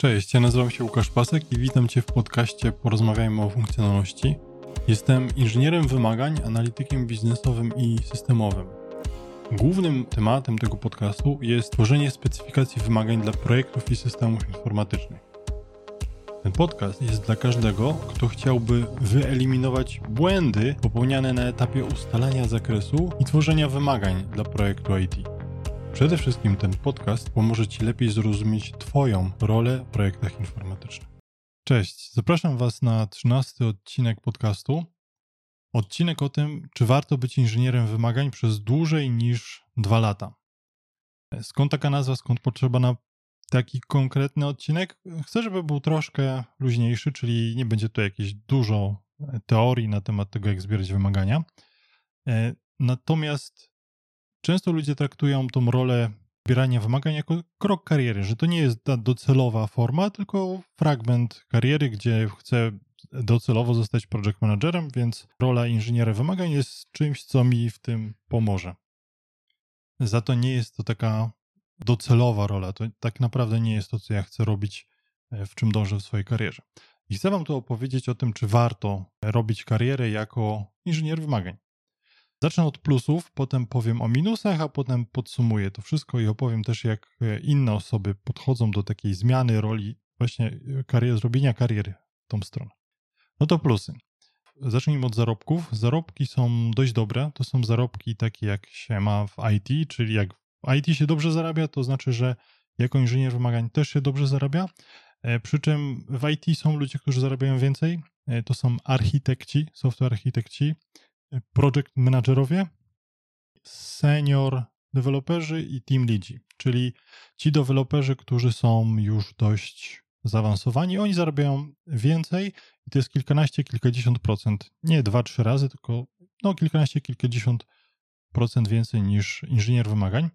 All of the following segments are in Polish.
Cześć, ja nazywam się Łukasz Pasek i witam Cię w podcaście Porozmawiajmy o funkcjonalności. Jestem inżynierem wymagań, analitykiem biznesowym i systemowym. Głównym tematem tego podcastu jest tworzenie specyfikacji wymagań dla projektów i systemów informatycznych. Ten podcast jest dla każdego, kto chciałby wyeliminować błędy popełniane na etapie ustalania zakresu i tworzenia wymagań dla projektu IT. Przede wszystkim ten podcast pomoże Ci lepiej zrozumieć Twoją rolę w projektach informatycznych. Cześć, zapraszam Was na 13 odcinek podcastu. Odcinek o tym, czy warto być inżynierem wymagań przez dłużej niż dwa lata. Skąd taka nazwa, skąd potrzeba na taki konkretny odcinek? Chcę, żeby był troszkę luźniejszy, czyli nie będzie tu jakieś dużo teorii na temat tego, jak zbierać wymagania. E, natomiast Często ludzie traktują tą rolę zbierania wymagań jako krok kariery, że to nie jest ta docelowa forma, tylko fragment kariery, gdzie chcę docelowo zostać project managerem, więc rola inżyniera wymagań jest czymś, co mi w tym pomoże. Za to nie jest to taka docelowa rola. To tak naprawdę nie jest to, co ja chcę robić, e, w czym dążę w swojej karierze. I chcę Wam tu opowiedzieć o tym, czy warto robić karierę jako inżynier wymagań. Zacznę od plusów, potem powiem o minusach, a potem podsumuję to wszystko i opowiem też, jak e, inne osoby podchodzą do takiej zmiany roli, właśnie e, kariery, zrobienia kariery w tą stronę. No to plusy. Zacznijmy od zarobków. Zarobki są dość dobre. To są zarobki takie, jak się ma w IT, czyli jak w IT się dobrze zarabia, to znaczy, że jako inżynier wymagań też się dobrze zarabia. E, przy czym w IT są ludzie, którzy zarabiają więcej. To są architekci, software architekci, project managerowie, senior deweloperzy i team leadzi, czyli ci deweloperzy, którzy są już dość zaawansowani, oni zarabiają więcej i to jest kilkanaście, kilkadziesiąt procent, nie dwa, trzy razy, tylko no kilkanaście, kilkadziesiąt procent więcej niż inżynier wymagań.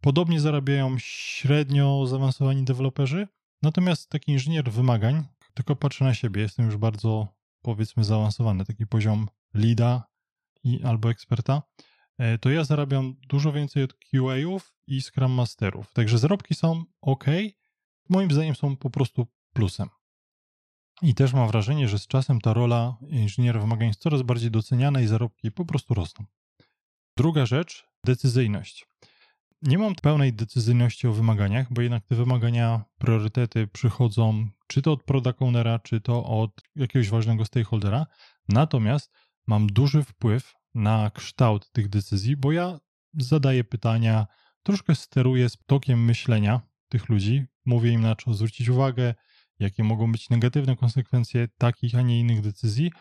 Podobnie zarabiają średnio zaawansowani deweloperzy, natomiast taki inżynier wymagań, tylko patrzę na siebie, jestem już bardzo powiedzmy zaawansowany, taki poziom leada, i, albo eksperta, e, to ja zarabiam dużo więcej od QA-ów i Scrum Masterów. Także zarobki są ok, moim zdaniem są po prostu plusem. I też mam wrażenie, że z czasem ta rola inżyniera wymagań jest coraz bardziej doceniana i zarobki po prostu rosną. Druga rzecz, decyzyjność. Nie mam pełnej decyzyjności o wymaganiach, bo jednak te wymagania, priorytety przychodzą czy to od product ownera, czy to od jakiegoś ważnego stakeholdera. Natomiast mam duży wpływ na kształt tych decyzji, bo ja zadaję pytania, troszkę steruję z tokiem myślenia tych ludzi, mówię im na co zwrócić uwagę, jakie mogą być negatywne konsekwencje takich, a nie innych decyzji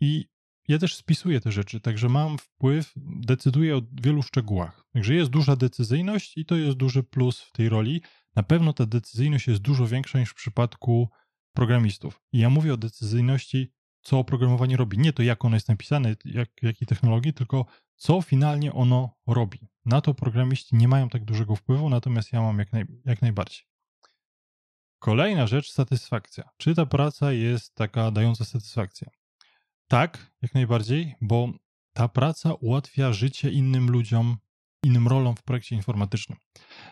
i ja też spisuję te rzeczy, także mam wpływ, decyduję o wielu szczegółach. Także jest duża decyzyjność i to jest duży plus w tej roli. Na pewno ta decyzyjność jest dużo większa niż w przypadku programistów. I ja mówię o decyzyjności co oprogramowanie robi. Nie to, jak ono jest napisane, jak, jakiej technologii, tylko co finalnie ono robi. Na to programiści nie mają tak dużego wpływu, natomiast ja mam jak, naj, jak najbardziej. Kolejna rzecz, satysfakcja. Czy ta praca jest taka dająca satysfakcję? Tak, jak najbardziej, bo ta praca ułatwia życie innym ludziom, innym rolom w projekcie informatycznym.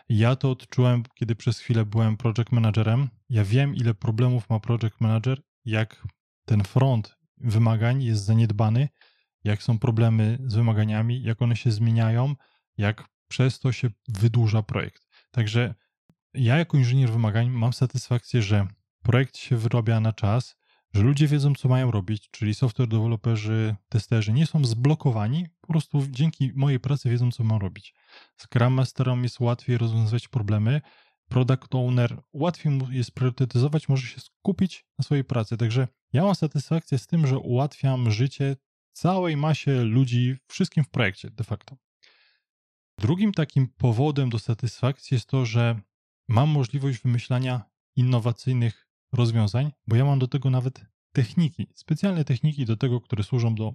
Ja to odczułem, kiedy przez chwilę byłem project managerem. Ja wiem, ile problemów ma project manager, jak ten front wymagań jest zaniedbany, jak są problemy z wymaganiami, jak one się zmieniają, jak przez to się wydłuża projekt. Także ja jako inżynier wymagań mam satysfakcję, że projekt się wyrabia na czas, że ludzie wiedzą, co mają robić, czyli software deweloperzy, testerzy nie są zblokowani, po prostu dzięki mojej pracy wiedzą, co mają robić. Scrum Masterom jest łatwiej rozwiązywać problemy, product owner łatwiej mu jest priorytetyzować, może się skupić na swojej pracy. Także ja mam satysfakcję z tym, że ułatwiam życie całej masie ludzi, wszystkim w projekcie de facto. Drugim takim powodem do satysfakcji jest to, że mam możliwość wymyślania innowacyjnych rozwiązań, bo ja mam do tego nawet techniki, specjalne techniki do tego, które służą do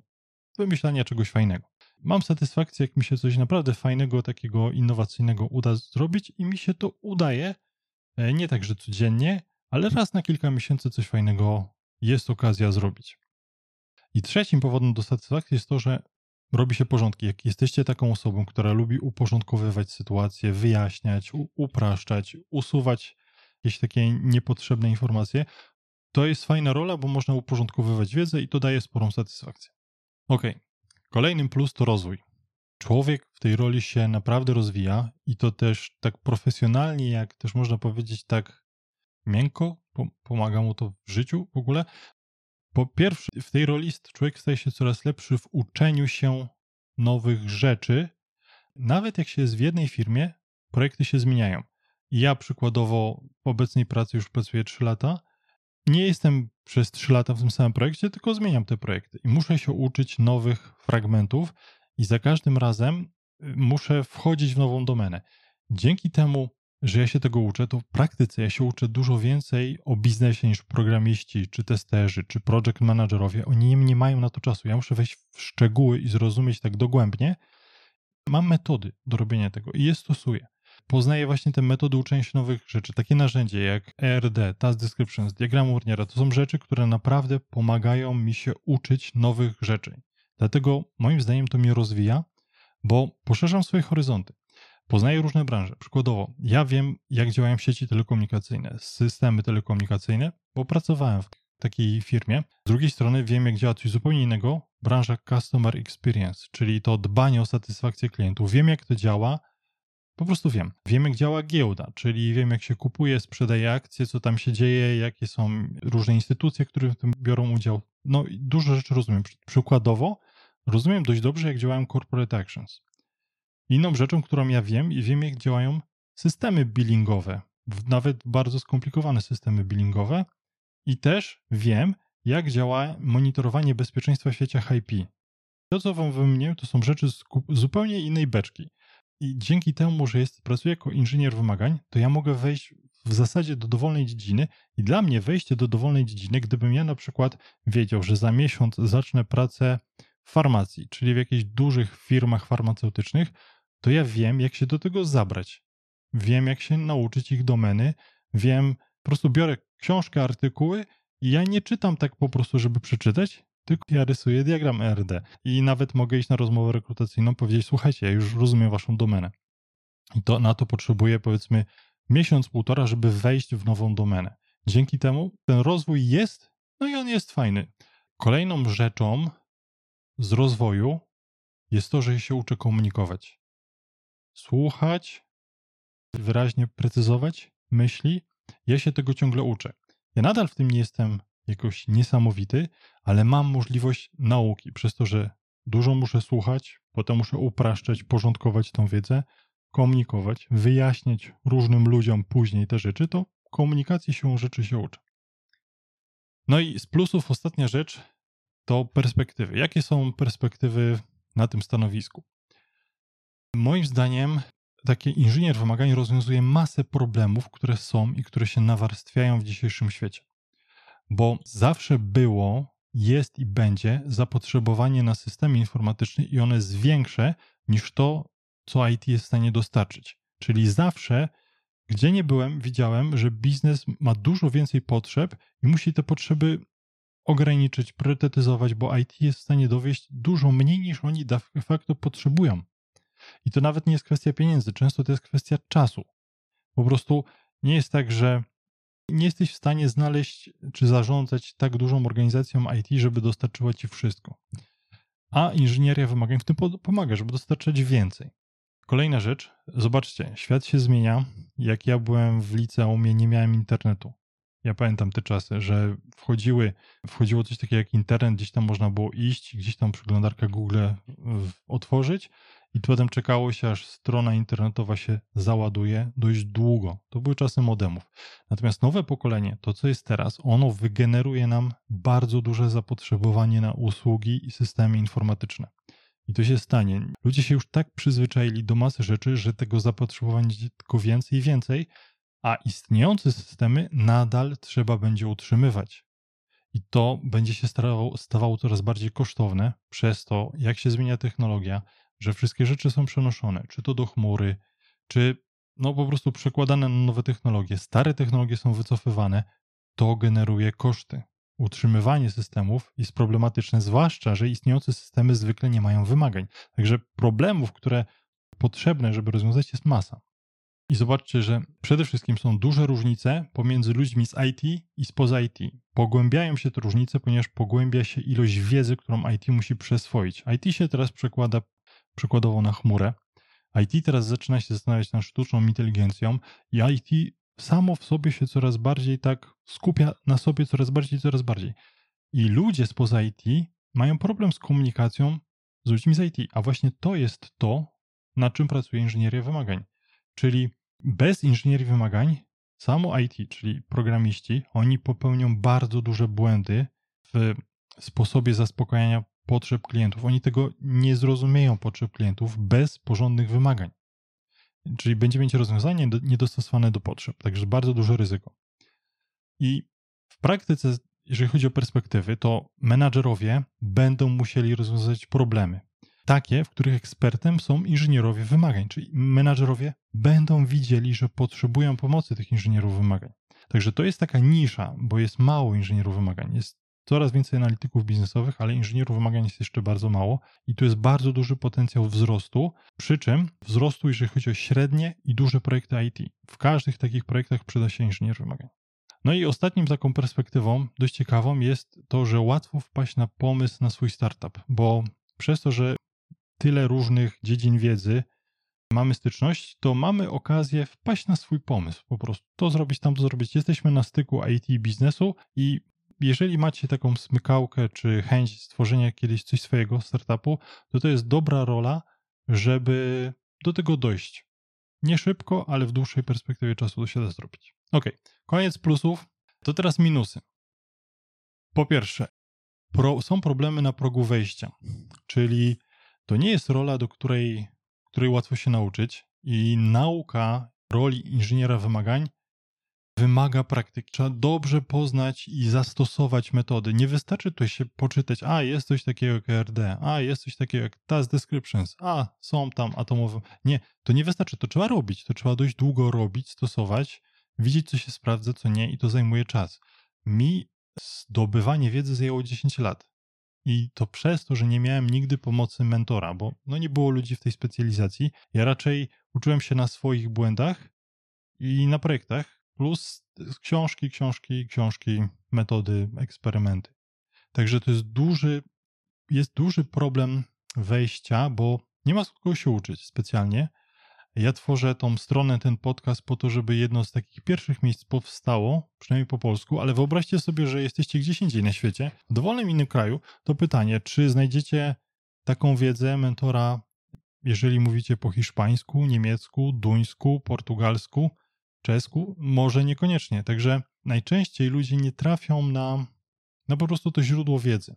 wymyślania czegoś fajnego. Mam satysfakcję, jak mi się coś naprawdę fajnego, takiego innowacyjnego uda zrobić i mi się to udaje. E, nie tak, że codziennie, ale raz na kilka miesięcy coś fajnego jest okazja zrobić. I trzecim powodem do satysfakcji jest to, że robi się porządki. Jak jesteście taką osobą, która lubi uporządkowywać sytuację, wyjaśniać, upraszczać, usuwać jakieś takie niepotrzebne informacje. To jest fajna rola, bo można uporządkowywać wiedzę i to daje sporą satysfakcję. Ok, kolejnym plus to rozwój. Człowiek w tej roli się naprawdę rozwija i to też tak profesjonalnie, jak też można powiedzieć tak miękko, pomaga mu to w życiu w ogóle. Po pierwsze, w tej roli człowiek staje się coraz lepszy w uczeniu się nowych rzeczy. Nawet jak się jest w jednej firmie, projekty się zmieniają. Ja przykładowo w obecnej pracy już pracuję 3 lata. Nie jestem przez 3 lata w tym samym projekcie, tylko zmieniam te projekty i muszę się uczyć nowych fragmentów i za każdym razem y, muszę wchodzić w nową domenę. Dzięki temu, że ja się tego uczę, to w praktyce ja się uczę dużo więcej o biznesie niż programiści, czy testerzy, czy project managerowie. Oni nie mają na to czasu. Ja muszę wejść w szczegóły i zrozumieć tak dogłębnie. Mam metody do robienia tego i je stosuję poznaję właśnie te metody uczenia się nowych rzeczy. Takie narzędzie jak ERD, Task Descriptions, diagram Warnera, to są rzeczy, które naprawdę pomagają mi się uczyć nowych rzeczy. Dlatego moim zdaniem to mnie rozwija, bo poszerzam swoje horyzonty. Poznaję różne branże. Przykładowo, ja wiem, jak działają sieci telekomunikacyjne, systemy telekomunikacyjne, bo pracowałem w takiej firmie. Z drugiej strony wiem, jak działa coś zupełnie innego, branża Customer Experience, czyli to dbanie o satysfakcję klientów. Wiem, jak to działa, po prostu wiem. Wiem, jak działa giełda, czyli wiem, jak się kupuje, sprzedaje akcje, co tam się dzieje, jakie są różne instytucje, które w tym biorą udział. No i dużo rzeczy rozumiem. Przykładowo, rozumiem dość dobrze, jak działają corporate actions. Inną rzeczą, którą ja wiem, i wiem, jak działają systemy billingowe, nawet bardzo skomplikowane systemy billingowe, i też wiem, jak działa monitorowanie bezpieczeństwa w sieciach IP. To, co wam wymieniłem, to są rzeczy z zupełnie innej beczki. I dzięki temu, że jest, pracuję jako inżynier wymagań, to ja mogę wejść w zasadzie do dowolnej dziedziny i dla mnie wejście do dowolnej dziedziny, gdybym ja na przykład wiedział, że za miesiąc zacznę pracę w farmacji, czyli w jakichś dużych firmach farmaceutycznych, to ja wiem, jak się do tego zabrać. Wiem, jak się nauczyć ich domeny, wiem, po prostu biorę książkę, artykuły i ja nie czytam tak po prostu, żeby przeczytać, tylko ja rysuję diagram RD i nawet mogę iść na rozmowę rekrutacyjną, powiedzieć, słuchajcie, ja już rozumiem waszą domenę. I to na to potrzebuję powiedzmy miesiąc, półtora, żeby wejść w nową domenę. Dzięki temu ten rozwój jest, no i on jest fajny. Kolejną rzeczą z rozwoju jest to, że się uczę komunikować. Słuchać, wyraźnie precyzować myśli. Ja się tego ciągle uczę. Ja nadal w tym nie jestem jakoś niesamowity, ale mam możliwość nauki przez to, że dużo muszę słuchać, potem muszę upraszczać, porządkować tą wiedzę, komunikować, wyjaśniać różnym ludziom później te rzeczy, to komunikacji się rzeczy się uczę. No i z plusów ostatnia rzecz to perspektywy. Jakie są perspektywy na tym stanowisku? Moim zdaniem taki inżynier wymagań rozwiązuje masę problemów, które są i które się nawarstwiają w dzisiejszym świecie bo zawsze było, jest i będzie zapotrzebowanie na systemy informatyczne i one jest większe niż to, co IT jest w stanie dostarczyć. Czyli zawsze, gdzie nie byłem, widziałem, że biznes ma dużo więcej potrzeb i musi te potrzeby ograniczyć, priorytetyzować, bo IT jest w stanie dowieść dużo mniej niż oni de facto potrzebują. I to nawet nie jest kwestia pieniędzy, często to jest kwestia czasu. Po prostu nie jest tak, że nie jesteś w stanie znaleźć czy zarządzać tak dużą organizacją IT, żeby dostarczyła ci wszystko. A inżynieria wymagań w tym pomaga, żeby dostarczać więcej. Kolejna rzecz, zobaczcie, świat się zmienia. Jak ja byłem w liceum, nie miałem internetu. Ja pamiętam te czasy, że wchodziły, wchodziło coś takiego jak internet, gdzieś tam można było iść, gdzieś tam przeglądarkę Google otworzyć i potem czekało się, aż strona internetowa się załaduje dość długo. To były czasy modemów. Natomiast nowe pokolenie, to co jest teraz, ono wygeneruje nam bardzo duże zapotrzebowanie na usługi i systemy informatyczne. I to się stanie. Ludzie się już tak przyzwyczaili do masy rzeczy, że tego zapotrzebowania będzie tylko więcej i więcej, a istniejące systemy nadal trzeba będzie utrzymywać. I to będzie się stawało, stawało coraz bardziej kosztowne przez to, jak się zmienia technologia, że wszystkie rzeczy są przenoszone, czy to do chmury, czy no po prostu przekładane na nowe technologie. Stare technologie są wycofywane, to generuje koszty. Utrzymywanie systemów jest problematyczne, zwłaszcza, że istniejące systemy zwykle nie mają wymagań. Także problemów, które potrzebne, żeby rozwiązać, jest masa. I zobaczcie, że przede wszystkim są duże różnice pomiędzy ludźmi z IT i spoza IT. Pogłębiają się te różnice, ponieważ pogłębia się ilość wiedzy, którą IT musi przeswoić. IT się teraz przekłada przykładowo na chmurę. IT teraz zaczyna się zastanawiać nad sztuczną inteligencją i IT samo w sobie się coraz bardziej tak skupia na sobie coraz bardziej, coraz bardziej. I ludzie spoza IT mają problem z komunikacją z ludźmi z IT, a właśnie to jest to, na czym pracuje inżynieria wymagań. Czyli bez inżynierii wymagań samo IT, czyli programiści, oni popełnią bardzo duże błędy w sposobie zaspokajania potrzeb klientów. Oni tego nie zrozumieją potrzeb klientów bez porządnych wymagań. Czyli będzie mieć rozwiązanie niedostosowane do potrzeb, także bardzo duże ryzyko. I w praktyce, jeżeli chodzi o perspektywy, to menadżerowie będą musieli rozwiązać problemy. Takie, w których ekspertem są inżynierowie wymagań, czyli menadżerowie będą widzieli, że potrzebują pomocy tych inżynierów wymagań. Także to jest taka nisza, bo jest mało inżynierów wymagań. Jest coraz więcej analityków biznesowych, ale inżynierów wymagań jest jeszcze bardzo mało i tu jest bardzo duży potencjał wzrostu, przy czym wzrostu, jeżeli chodzi o średnie i duże projekty IT. W każdych takich projektach przyda się inżynier wymagań. No i ostatnim taką perspektywą, dość ciekawą, jest to, że łatwo wpaść na pomysł na swój startup, bo przez to, że tyle różnych dziedzin wiedzy mamy styczność, to mamy okazję wpaść na swój pomysł. Po prostu to zrobić, tam to zrobić. Jesteśmy na styku IT i biznesu i jeżeli macie taką smykałkę czy chęć stworzenia kiedyś coś swojego, startupu, to to jest dobra rola, żeby do tego dojść. Nie szybko, ale w dłuższej perspektywie czasu to się da zrobić. Ok, koniec plusów. To teraz minusy. Po pierwsze, pro, są problemy na progu wejścia, czyli to nie jest rola, do której, której łatwo się nauczyć i nauka roli inżyniera wymagań wymaga praktyki. Trzeba dobrze poznać i zastosować metody. Nie wystarczy tu się poczytać, a jest coś takiego jak RD, a jest coś takiego jak task descriptions, a są tam atomowe. Nie, to nie wystarczy, to trzeba robić, to trzeba dość długo robić, stosować, widzieć co się sprawdza, co nie i to zajmuje czas. Mi zdobywanie wiedzy zajęło 10 lat. I to przez to, że nie miałem nigdy pomocy mentora, bo no nie było ludzi w tej specjalizacji. Ja raczej uczyłem się na swoich błędach i na projektach, plus książki, książki, książki, metody, eksperymenty. Także to jest duży, jest duży problem wejścia, bo nie ma z kogo się uczyć specjalnie. Ja tworzę tą stronę, ten podcast po to, żeby jedno z takich pierwszych miejsc powstało, przynajmniej po polsku, ale wyobraźcie sobie, że jesteście gdzieś indziej na świecie, w dowolnym innym kraju, to pytanie, czy znajdziecie taką wiedzę mentora, jeżeli mówicie po hiszpańsku, niemiecku, duńsku, portugalsku, czesku? Może niekoniecznie. Także najczęściej ludzie nie trafią na, na po prostu to źródło wiedzy.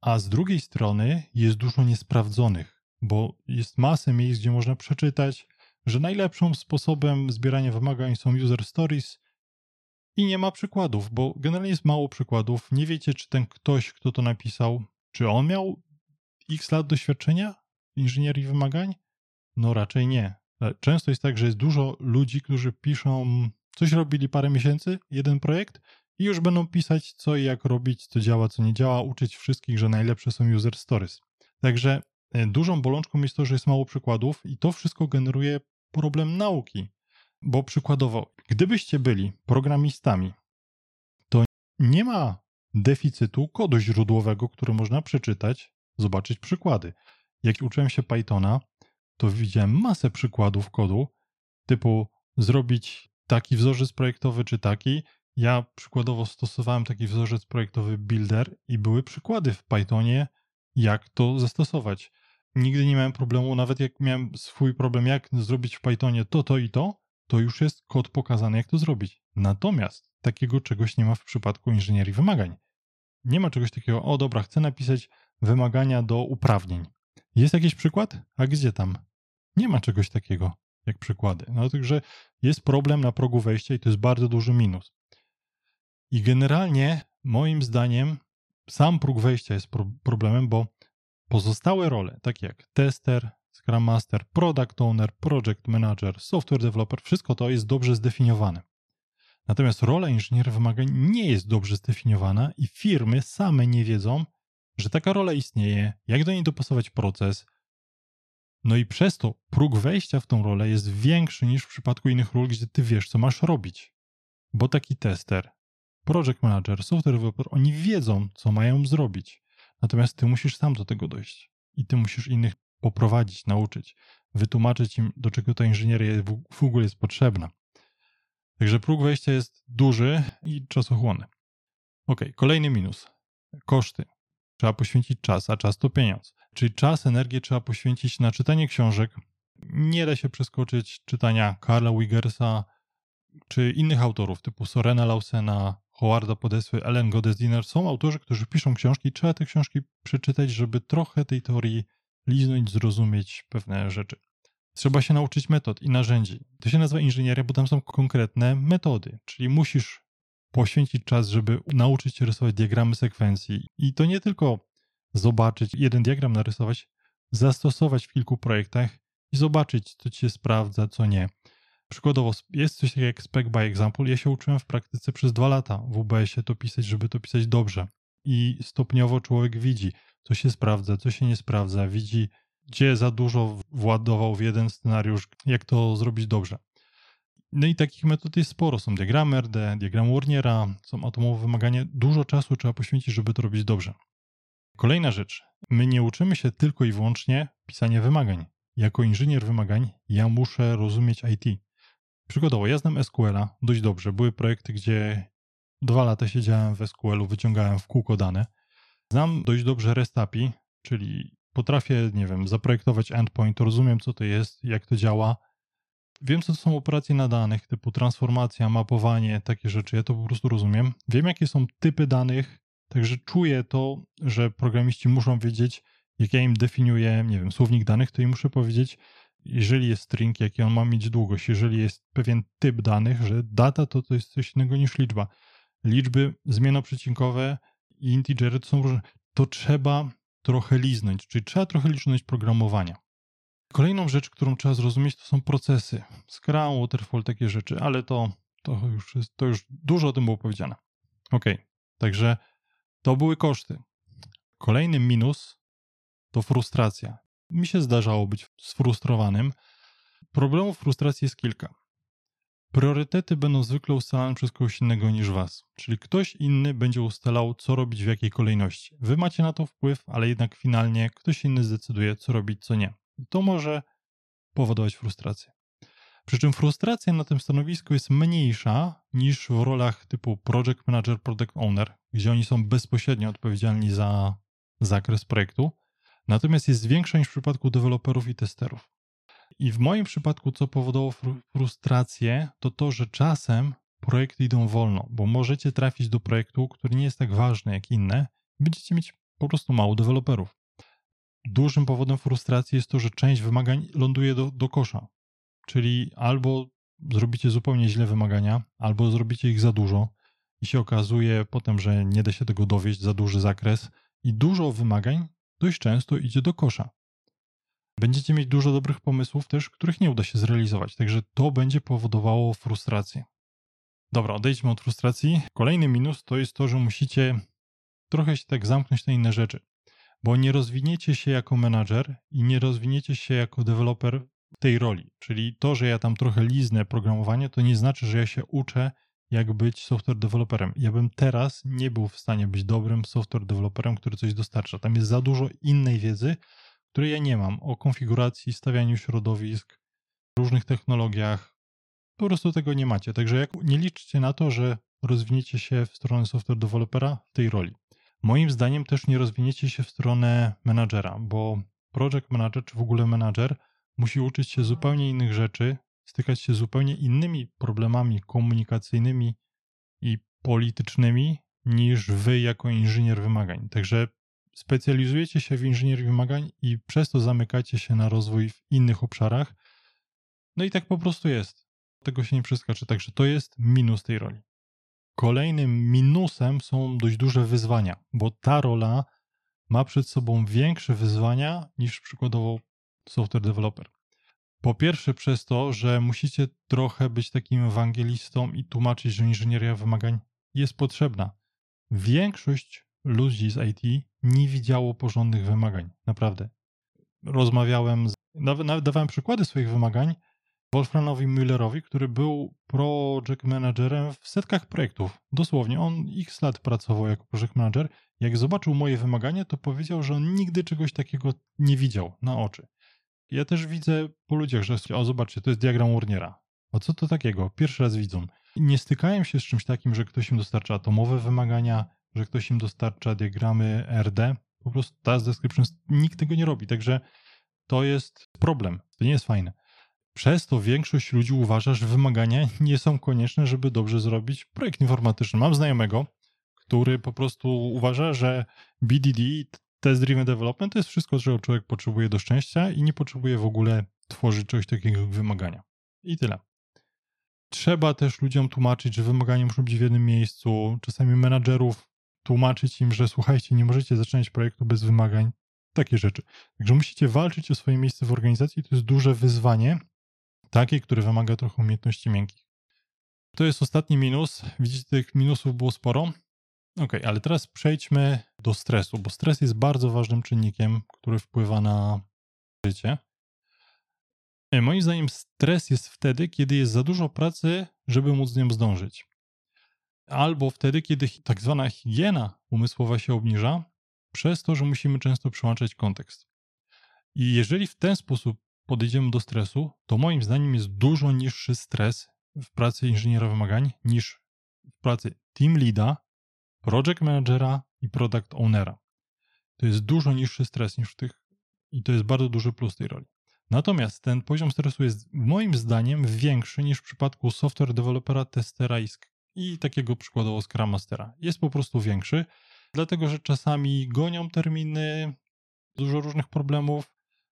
A z drugiej strony jest dużo niesprawdzonych, bo jest masę miejsc, gdzie można przeczytać, że najlepszym sposobem zbierania wymagań są user stories i nie ma przykładów, bo generalnie jest mało przykładów. Nie wiecie, czy ten ktoś, kto to napisał, czy on miał x lat doświadczenia w inżynierii wymagań? No raczej nie. E, często jest tak, że jest dużo ludzi, którzy piszą, coś robili parę miesięcy, jeden projekt i już będą pisać, co i jak robić, co działa, co nie działa, uczyć wszystkich, że najlepsze są user stories. Także e, dużą bolączką jest to, że jest mało przykładów i to wszystko generuje problem nauki. Bo przykładowo, gdybyście byli programistami, to nie ma deficytu kodu źródłowego, który można przeczytać, zobaczyć przykłady. Jak uczyłem się Pythona, to widziałem masę przykładów kodu, typu zrobić taki wzorzec projektowy czy taki. Ja przykładowo stosowałem taki wzorzec projektowy Builder i były przykłady w Pythonie, jak to zastosować. Nigdy nie miałem problemu, nawet jak miałem swój problem, jak zrobić w Pythonie to, to i to, to już jest kod pokazany, jak to zrobić. Natomiast takiego czegoś nie ma w przypadku inżynierii wymagań. Nie ma czegoś takiego, o dobra, chcę napisać wymagania do uprawnień. Jest jakiś przykład? A gdzie tam? Nie ma czegoś takiego jak przykłady. No także jest problem na progu wejścia i to jest bardzo duży minus. I generalnie moim zdaniem sam próg wejścia jest pro problemem, bo pozostałe role, takie jak tester, Scrum Master, Product Owner, Project Manager, Software Developer, wszystko to jest dobrze zdefiniowane. Natomiast rola inżyniera wymagań nie jest dobrze zdefiniowana i firmy same nie wiedzą, że taka rola istnieje, jak do niej dopasować proces, No i przez to próg wejścia w tą rolę jest większy niż w przypadku innych ról, gdzie ty wiesz, co masz robić. Bo taki tester, project manager, software developer, oni wiedzą, co mają zrobić. Natomiast ty musisz sam do tego dojść. I ty musisz innych poprowadzić, nauczyć, wytłumaczyć im, do czego ta inżynieria w ogóle jest potrzebna. Także próg wejścia jest duży i czasochłonny. Ok, kolejny minus. Koszty. Trzeba poświęcić czas, a czas to pieniądz. Czyli czas, energię trzeba poświęcić na czytanie książek. Nie da się przeskoczyć czytania Karla Wiggersa czy innych autorów typu Sorena Lausena, Howarda Podesły, Ellen Godesdiner. Są autorzy, którzy piszą książki. Trzeba te książki przeczytać, żeby trochę tej teorii liznąć, zrozumieć pewne rzeczy. Trzeba się nauczyć metod i narzędzi. To się nazywa inżynieria, bo tam są konkretne metody, czyli musisz poświęcić czas, żeby nauczyć się rysować diagramy sekwencji. I to nie tylko zobaczyć, jeden diagram narysować, zastosować w kilku projektach i zobaczyć, co ci się sprawdza, co nie. Przykładowo, jest coś takiego jak spec by example. Ja się uczyłem w praktyce przez dwa lata w UBS-ie to pisać, żeby to pisać dobrze. I stopniowo człowiek widzi, co się sprawdza, co się nie sprawdza, widzi, gdzie za dużo władował w jeden scenariusz, jak to zrobić dobrze. No i takich metod jest sporo. Są diagramy RD, diagram Warnera, są atomowe wymagania. Dużo czasu trzeba poświęcić, żeby to robić dobrze. Kolejna rzecz. My nie uczymy się tylko i wyłącznie pisania wymagań. Jako inżynier wymagań ja muszę rozumieć IT. Przykładowo, ja znam SQL-a dość dobrze. Były projekty, gdzie dwa lata siedziałem w SQL-u, wyciągałem w kółko dane. Znam dość dobrze REST API, czyli potrafię, nie wiem, zaprojektować endpoint, rozumiem co to jest, jak to działa. Wiem, co to są operacje na danych, typu transformacja, mapowanie, takie rzeczy. Ja to po prostu rozumiem. Wiem, jakie są typy danych, także czuję to, że programiści muszą wiedzieć, jak ja im definiuję, nie wiem, słownik danych, to im muszę powiedzieć, jeżeli jest string, jaki on ma mieć długość, jeżeli jest pewien typ danych, że data to, to jest coś innego niż liczba. Liczby zmienoprzecinkowe i integery to są różne. To trzeba trochę liznąć, czyli trzeba trochę liznąć programowania. Kolejną rzecz, którą trzeba zrozumieć, to są procesy. Scrum, Waterfall, takie rzeczy, ale to, to, już, jest, to już dużo o tym było powiedziane. Ok, także to były koszty. Kolejny minus to frustracja. Mi się zdarzało być sfrustrowanym. Problemów frustracji jest kilka. Priorytety będą zwykle ustalane przez kogoś innego niż was, czyli ktoś inny będzie ustalał, co robić w jakiej kolejności. Wy macie na to wpływ, ale jednak finalnie ktoś inny zdecyduje, co robić, co nie. I to może powodować frustrację. Przy czym frustracja na tym stanowisku jest mniejsza niż w rolach typu project manager, product owner, gdzie oni są bezpośrednio odpowiedzialni za zakres projektu. Natomiast jest większa niż w przypadku deweloperów i testerów. I w moim przypadku, co powodowało frustrację, to to, że czasem projekty idą wolno, bo możecie trafić do projektu, który nie jest tak ważny jak inne, będziecie mieć po prostu mało deweloperów. Dużym powodem frustracji jest to, że część wymagań ląduje do, do kosza. Czyli albo zrobicie zupełnie źle wymagania, albo zrobicie ich za dużo i się okazuje potem, że nie da się tego dowieść, za duży zakres i dużo wymagań dość często idzie do kosza. Będziecie mieć dużo dobrych pomysłów też, których nie uda się zrealizować, także to będzie powodowało frustrację. Dobra, odejdźmy od frustracji. Kolejny minus to jest to, że musicie trochę się tak zamknąć na inne rzeczy, bo nie rozwiniecie się jako menadżer i nie rozwiniecie się jako deweloper tej roli. Czyli to, że ja tam trochę liznę programowanie, to nie znaczy, że ja się uczę, jak być software developerem. Ja bym teraz nie był w stanie być dobrym software developerem, który coś dostarcza. Tam jest za dużo innej wiedzy, której ja nie mam, o konfiguracji, stawianiu środowisk, różnych technologiach. Po prostu tego nie macie. Także jak, nie liczcie na to, że rozwiniecie się w stronę software developera w tej roli. Moim zdaniem też nie rozwiniecie się w stronę menadżera, bo project manager czy w ogóle menadżer musi uczyć się zupełnie innych rzeczy, stykać się zupełnie innymi problemami komunikacyjnymi i politycznymi niż wy jako inżynier wymagań. Także specjalizujecie się w inżynierii wymagań i przez to zamykacie się na rozwój w innych obszarach. No i tak po prostu jest. Tego się nie przeskacze, także to jest minus tej roli. Kolejnym minusem są dość duże wyzwania, bo ta rola ma przed sobą większe wyzwania niż przykładowo software developer. Po pierwsze przez to, że musicie trochę być takim ewangelistą i tłumaczyć, że inżynieria wymagań jest potrzebna. Większość ludzi z IT nie widziało porządnych wymagań. Naprawdę. Rozmawiałem z nawet dawałem przykłady swoich wymagań Wolfranowi Müllerowi, który był project managerem w setkach projektów. Dosłownie, on x lat pracował jako project manager. Jak zobaczył moje wymagania, to powiedział, że on nigdy czegoś takiego nie widział na oczy. Ja też widzę po ludziach, że o zobaczcie, to jest diagram Warnera. A co to takiego? Pierwszy raz widzą. Nie stykałem się z czymś takim, że ktoś im dostarcza atomowe wymagania, że ktoś im dostarcza diagramy RD. Po prostu task description, nikt tego nie robi, także to jest problem. To nie jest fajne. Przez to większość ludzi uważa, że wymagania nie są konieczne, żeby dobrze zrobić projekt informatyczny. Mam znajomego, który po prostu uważa, że BDD, Test Driven Development, to jest wszystko, czego człowiek potrzebuje do szczęścia i nie potrzebuje w ogóle tworzyć czegoś takiego jak wymagania. I tyle. Trzeba też ludziom tłumaczyć, że wymagania muszą być w jednym miejscu. Czasami menadżerów tłumaczyć im, że słuchajcie, nie możecie zaczynać projektu bez wymagań. Takie rzeczy. Także musicie walczyć o swoje miejsce w organizacji. To jest duże wyzwanie, takie, które wymaga trochę umiejętności miękkich. To jest ostatni minus. Widzicie, tych minusów było sporo. Ok, ale teraz przejdźmy do stresu, bo stres jest bardzo ważnym czynnikiem, który wpływa na życie. E, moim zdaniem stres jest wtedy, kiedy jest za dużo pracy, żeby móc z nią zdążyć. Albo wtedy, kiedy tak zwana higiena umysłowa się obniża, przez to, że musimy często przełączać kontekst. I jeżeli w ten sposób podejdziemy do stresu, to moim zdaniem jest dużo niższy stres w pracy inżyniera wymagań niż w pracy team leada, project managera i product ownera. To jest dużo niższy stres niż w tych i to jest bardzo duży plus tej roli. Natomiast ten poziom stresu jest moim zdaniem większy niż w przypadku software developera, testera i, i takiego przykładowo Scrum Mastera. Jest po prostu większy, dlatego że czasami gonią terminy, dużo różnych problemów,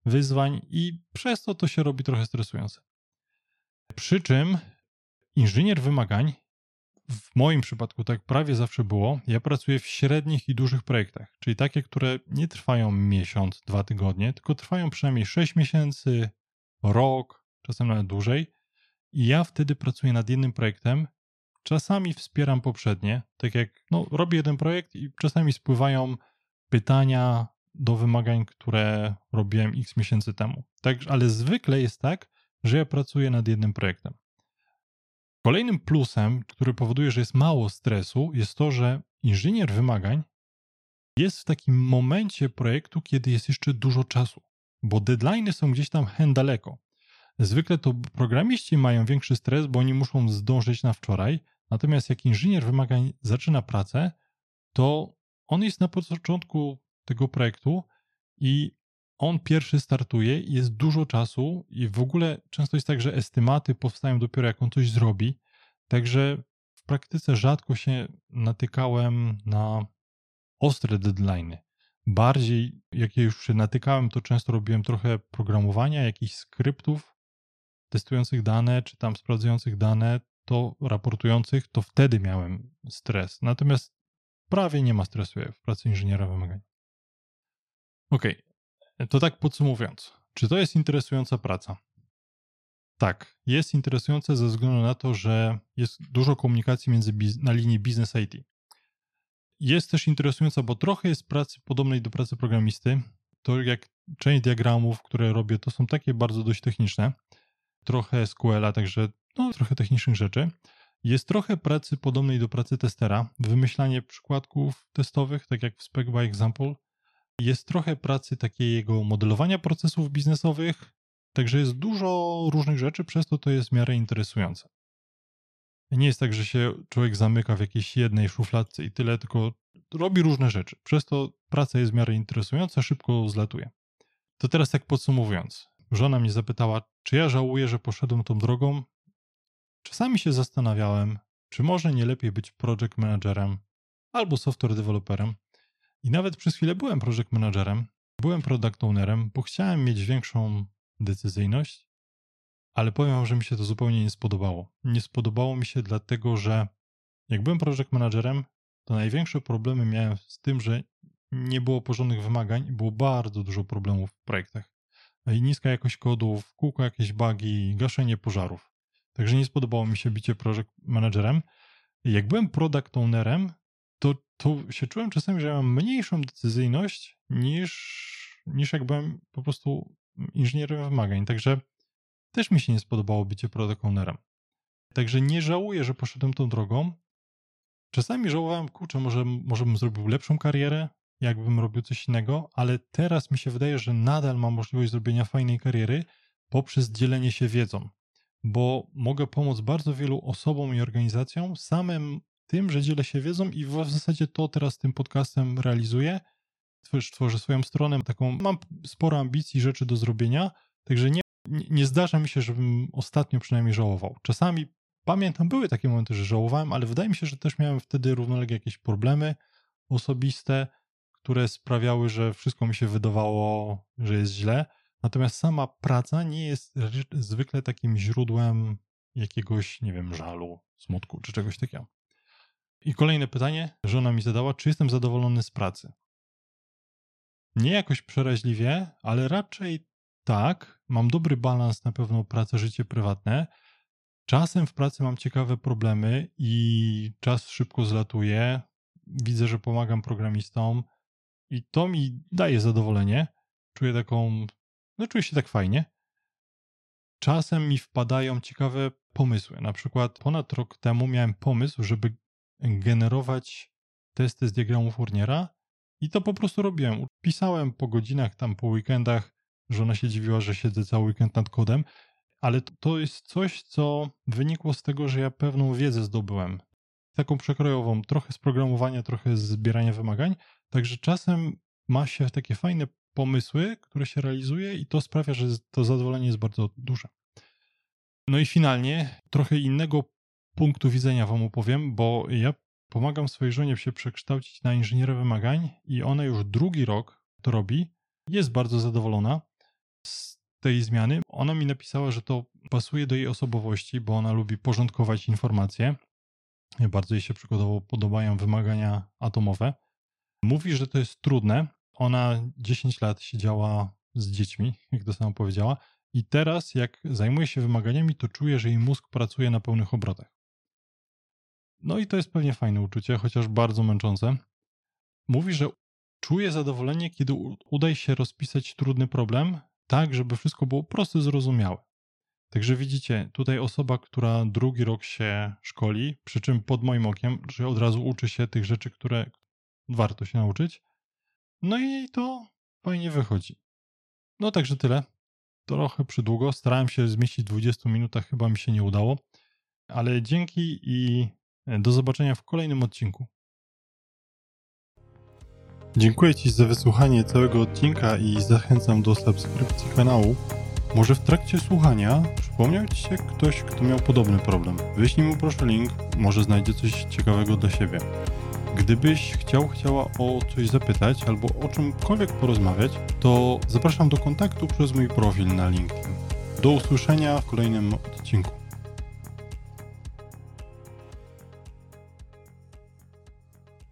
wyzwań i przez to to się robi trochę stresujące. Przy czym inżynier wymagań, w moim przypadku tak prawie zawsze było, ja pracuję w średnich i dużych projektach, czyli takie, które nie trwają miesiąc, dwa tygodnie, tylko trwają przynajmniej 6 miesięcy, rok, czasem nawet dłużej. I ja wtedy pracuję nad jednym projektem, czasami wspieram poprzednie, tak jak no, robię jeden projekt i czasami spływają pytania, do wymagań, które robiłem x miesięcy temu. Tak, ale zwykle jest tak, że ja pracuję nad jednym projektem. Kolejnym plusem, który powoduje, że jest mało stresu, jest to, że inżynier wymagań jest w takim momencie projektu, kiedy jest jeszcze dużo czasu, bo deadlines są gdzieś tam hen daleko. Zwykle to programiści mają większy stres, bo oni muszą zdążyć na wczoraj, natomiast jak inżynier wymagań zaczyna pracę, to on jest na początku tego projektu i on pierwszy startuje jest dużo czasu i w ogóle często jest tak, że estymaty powstają dopiero jak on coś zrobi, także w praktyce rzadko się natykałem na ostre deadlines. Bardziej, jak ja już się natykałem, to często robiłem trochę programowania, jakichś skryptów testujących dane, czy tam sprawdzających dane, to raportujących, to wtedy miałem stres. Natomiast prawie nie ma stresu w pracy inżyniera wymagań. Okej. To tak podsumowując, czy to jest interesująca praca? Tak, jest interesujące ze względu na to, że jest dużo komunikacji między na linii business IT. Jest też interesująca, bo trochę jest pracy podobnej do pracy programisty. To jak część diagramów, które robię, to są takie bardzo dość techniczne. Trochę SQL-a, także no, trochę technicznych rzeczy. Jest trochę pracy podobnej do pracy testera. Wymyślanie przykładków testowych, tak jak w Spec by Example, jest trochę pracy takiego modelowania procesów biznesowych, także jest dużo różnych rzeczy, przez to to jest w miarę interesujące. Nie jest tak, że się człowiek zamyka w jakiejś jednej szufladce i tyle, tylko robi różne rzeczy. Przez to praca jest w miarę interesująca, szybko zlatuje. To teraz tak podsumowując. Żona mnie zapytała, czy ja żałuję, że poszedłem tą drogą. Czasami się zastanawiałem, czy może nie lepiej być project managerem albo software developerem, i nawet przez chwilę byłem project managerem, byłem product ownerem, bo chciałem mieć większą decyzyjność, ale powiem że mi się to zupełnie nie spodobało. Nie spodobało mi się dlatego, że jak byłem project managerem, to największe problemy miałem z tym, że nie było porządnych wymagań było bardzo dużo problemów w projektach. I niska jakość kodów, kółko jakieś bugi, gaszenie pożarów. Także nie spodobało mi się bycie project managerem. Jak byłem product ownerem, to, to się czułem czasami, że ja mam mniejszą decyzyjność niż, niż jak byłem po prostu inżynierem wymagań, także też mi się nie spodobało bycie product ownerem. Także nie żałuję, że poszedłem tą drogą. Czasami żałowałem, kurczę, może, może bym zrobił lepszą karierę, jakbym robił coś innego, ale teraz mi się wydaje, że nadal mam możliwość zrobienia fajnej kariery poprzez dzielenie się wiedzą, bo mogę pomóc bardzo wielu osobom i organizacjom samym tym, że dzielę się wiedzą i w zasadzie to teraz tym podcastem realizuję. Tworzę swoją stronę, taką mam sporo ambicji, rzeczy do zrobienia, także nie, nie zdarza mi się, żebym ostatnio przynajmniej żałował. Czasami pamiętam, były takie momenty, że żałowałem, ale wydaje mi się, że też miałem wtedy równolegle jakieś problemy osobiste, które sprawiały, że wszystko mi się wydawało, że jest źle. Natomiast sama praca nie jest zwykle takim źródłem jakiegoś, nie wiem, żalu, smutku czy czegoś takiego. I kolejne pytanie, żona mi zadała, czy jestem zadowolony z pracy? Nie jakoś przeraźliwie, ale raczej tak. Mam dobry balans na pewno praca, życie prywatne. Czasem w pracy mam ciekawe problemy i czas szybko zlatuje. Widzę, że pomagam programistom i to mi daje zadowolenie. Czuję taką, no czuję się tak fajnie. Czasem mi wpadają ciekawe pomysły. Na przykład ponad rok temu miałem pomysł, żeby generować testy z diagramu Fourniera i to po prostu robiłem. Pisałem po godzinach, tam po weekendach. Żona się dziwiła, że siedzę cały weekend nad kodem, ale to jest coś, co wynikło z tego, że ja pewną wiedzę zdobyłem. Taką przekrojową, trochę z programowania, trochę z zbierania wymagań. Także czasem ma się takie fajne pomysły, które się realizuje, i to sprawia, że to zadowolenie jest bardzo duże. No i finalnie trochę innego punktu widzenia Wam opowiem, bo ja pomagam swojej żonie się przekształcić na inżyniera wymagań i ona już drugi rok to robi. Jest bardzo zadowolona z tej zmiany. Ona mi napisała, że to pasuje do jej osobowości, bo ona lubi porządkować informacje. Bardzo jej się przykładowo podobają wymagania atomowe. Mówi, że to jest trudne. Ona 10 lat siedziała z dziećmi, jak to sama powiedziała, i teraz, jak zajmuje się wymaganiami, to czuje, że jej mózg pracuje na pełnych obrotach. No i to jest pewnie fajne uczucie, chociaż bardzo męczące. Mówi, że czuje zadowolenie, kiedy uda się rozpisać trudny problem, tak, żeby wszystko było proste, zrozumiałe. Także widzicie, tutaj osoba, która drugi rok się szkoli, przy czym pod moim okiem, że od razu uczy się tych rzeczy, które warto się nauczyć. No i to fajnie wychodzi. No także tyle. Trochę przydługo. Starałem się zmieścić w 20 minutach, chyba mi się nie udało. Ale dzięki i do zobaczenia w kolejnym odcinku. Dziękuję Ci za wysłuchanie całego odcinka i zachęcam do subskrypcji kanału. Może w trakcie słuchania przypomniał Ci się ktoś, kto miał podobny problem. Wyślij mu proszę link, może znajdzie coś ciekawego dla siebie. Gdybyś chciał, chciała o coś zapytać albo o czymkolwiek porozmawiać, to zapraszam do kontaktu przez mój profil na LinkedIn. Do usłyszenia w kolejnym odcinku.